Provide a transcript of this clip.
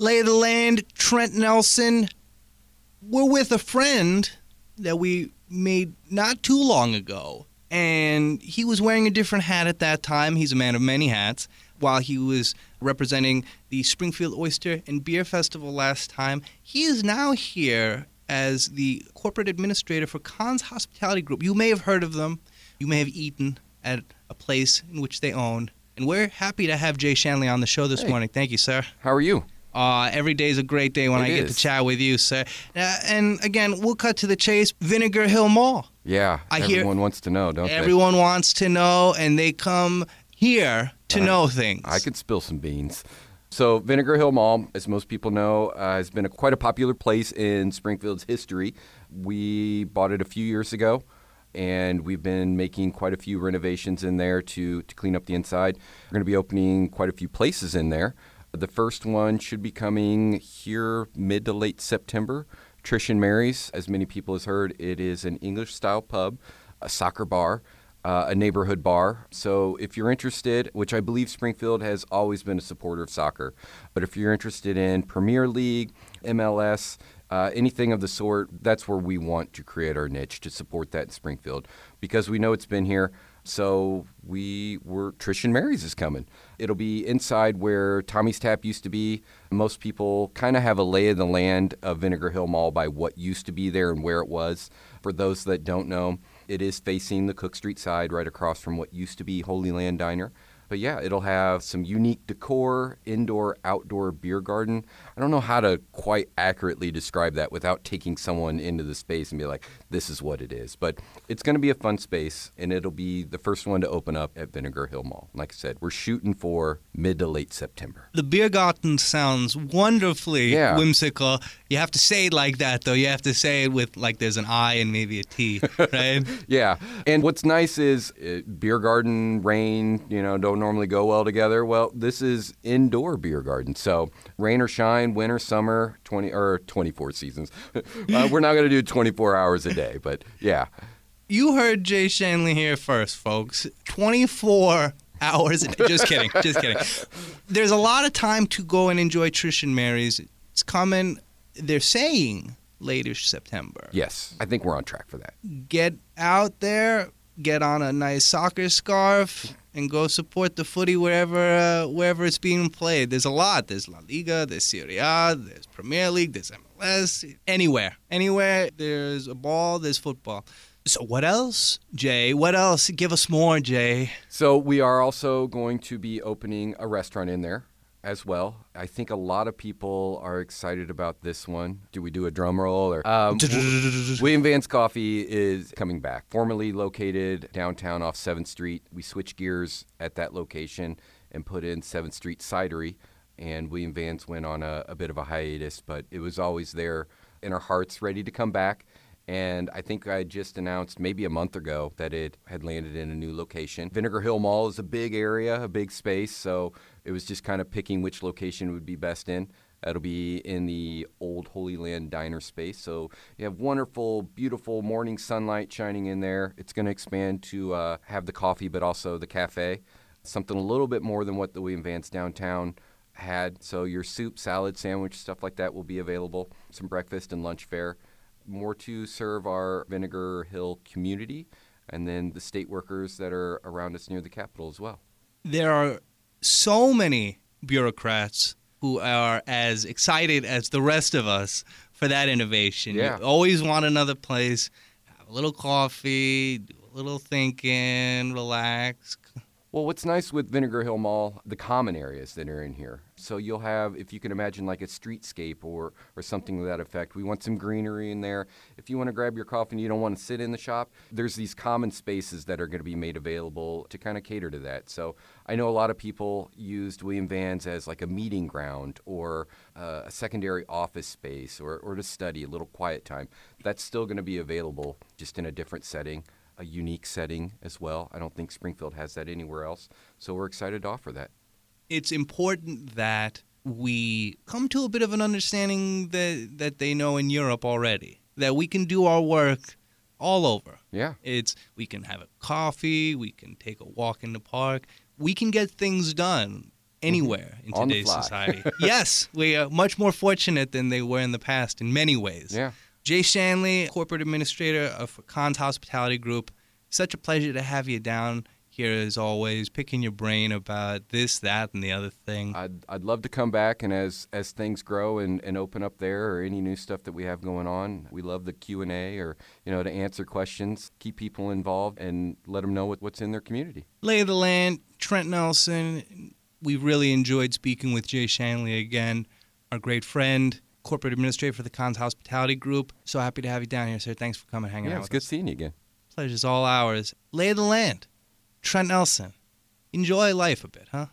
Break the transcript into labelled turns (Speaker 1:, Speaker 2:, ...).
Speaker 1: Lay of the land, Trent Nelson. We're with a friend that we made not too long ago. And he was wearing a different hat at that time. He's a man of many hats. While he was representing the Springfield Oyster and Beer Festival last time, he is now here as the corporate administrator for Conn's Hospitality Group. You may have heard of them. You may have eaten at a place in which they own. And we're happy to have Jay Shanle on the show this
Speaker 2: Hey.
Speaker 1: morning. Thank you, sir.
Speaker 2: How are you?
Speaker 1: Uh, every day is a great day when
Speaker 2: It
Speaker 1: I get to chat with you, sir. Uh, and again, we'll cut to the chase. Vinegar Hill Mall.
Speaker 2: Yeah,
Speaker 1: I hear-
Speaker 2: everyone wants to know, don't they?
Speaker 1: Everyone wants to know, and they come here to
Speaker 2: Uh,
Speaker 1: know things.
Speaker 2: I could spill some beans. So, Vinegar Hill Mall, as most people know, uh, has been a, quite a popular place in Springfield's history. We bought it a few years ago, and we've been making quite a few renovations in there to, to clean up the inside. We're going to be opening quite a few places in there. The first one should be coming here mid to late September. Trish and Mary's, as many people has heard, it is an English style pub, a soccer bar, uh, a neighborhood bar. So if you're interested, which I believe Springfield has always been a supporter of soccer, but if you're interested in Premier League, MLS, uh, anything of the sort, that's where we want to create our niche to support that in Springfield because we know it's been here. So we were Trish and Mary's is coming. It'll be inside where Tommy's Tap used to be. Most people kind of have a lay of the land of Vinegar Hill Mall by what used to be there and where it was. For those that don't know, it is facing the Cook Street side, right across from what used to be Holy Land Diner. But yeah, it'll have some unique decor, indoor, outdoor beer garden. I don't know how to quite accurately describe that without taking someone into the space and be like, this is what it is. But it's going to be a fun space, and it'll be the first one to open up at Vinegar Hill Mall. Like I said, we're shooting for mid to late September.
Speaker 1: the beer garden sounds wonderfully
Speaker 2: Yeah.
Speaker 1: whimsical. You have to say it like that, though. You have to say it with like there's an I and maybe a T, right?
Speaker 2: Yeah, and what's nice is uh, beer garden, rain, you know, don't normally go well together. Well, this is indoor beer garden, so rain or shine, winter, summer, twenty or twenty four seasons. uh, we're not going to do twenty four hours a day, but yeah,
Speaker 1: you heard Jay Shanle here first, folks. 24 hours. a day. Just kidding. Just kidding. There's a lot of time to go and enjoy Trish and Mary's. It's coming. They're saying late-ish September.
Speaker 2: yes, I think we're on track for that.
Speaker 1: Get out there, get on a nice soccer scarf, and go support the footy wherever uh, wherever it's being played. There's a lot. There's La Liga. There's Serie A. There's Premier League. There's MLS. Anywhere, anywhere. There's a ball. There's football. So what else, Jay? What else? Give us more, Jay.
Speaker 2: So we are also going to be opening a restaurant in there as well. I think a lot of people are excited about this one. Do we do a drum roll or? Um, William Vance Coffee is coming back. Formerly located downtown off 7th Street, we switched gears at that location and put in 7th Street Cidery. And William Vance went on a, a bit of a hiatus, but it was always there in our hearts, ready to come back. And I think I just announced maybe a month ago that it had landed in a new location. Vinegar Hill Mall is a big area, a big space, so it was just kind of picking which location would be best in. It'll be in the old Holy Land diner space. So you have wonderful, beautiful morning sunlight shining in there. It's going to expand to uh, have the coffee, but also the cafe. Something a little bit more than what the William Vance downtown had. So your soup, salad, sandwich, stuff like that will be available. Some breakfast and lunch fare. More to serve our Vinegar Hill community and then the state workers that are around us near the Capitol as well.
Speaker 1: There are so many bureaucrats who are as excited as the rest of us for that innovation.
Speaker 2: Yeah.
Speaker 1: You always want another place, have a little coffee, do a little thinking, relax.
Speaker 2: Well, what's nice with Vinegar Hill Mall, the common areas that are in here. So you'll have, if you can imagine, like a streetscape or or something to that effect. We want some greenery in there. If you want to grab your coffee and you don't want to sit in the shop, there's these common spaces that are going to be made available to kind of cater to that. So I know a lot of people used William Vance as like a meeting ground or uh, a secondary office space or or to study a little quiet time. That's still going to be available, just in a different setting a unique setting as well. I don't think Springfield has that anywhere else. So we're excited to offer that.
Speaker 1: It's important that we come to a bit of an understanding that that they know in Europe already. That we can do our work all over.
Speaker 2: Yeah.
Speaker 1: It's we can have a coffee, we can take a walk in the park, we can get things done mm-hmm. anywhere in today's society. yes, we are much more fortunate than they were in the past in many ways.
Speaker 2: Yeah.
Speaker 1: Jay Shanle, corporate administrator of Conn's Hospitality Group. Such a pleasure to have you down here as always, picking your brain about this, that, and the other thing.
Speaker 2: I'd, I'd love to come back and as as things grow and, and open up there or any new stuff that we have going on, we love the Q and A or you know to answer questions, keep people involved, and let them know what, what's in their community.
Speaker 1: Lay of the land, Trent Nelson. We really enjoyed speaking with Jay Shanle again, our great friend, corporate administrator for the Conn's Hospitality Group. So happy to have you down here, sir. Thanks for coming, hanging
Speaker 2: yeah,
Speaker 1: out
Speaker 2: it's
Speaker 1: with
Speaker 2: good
Speaker 1: us.
Speaker 2: seeing you again.
Speaker 1: Pleasure's all ours. Lay of the land, Trent Nelson. Enjoy life a bit, huh?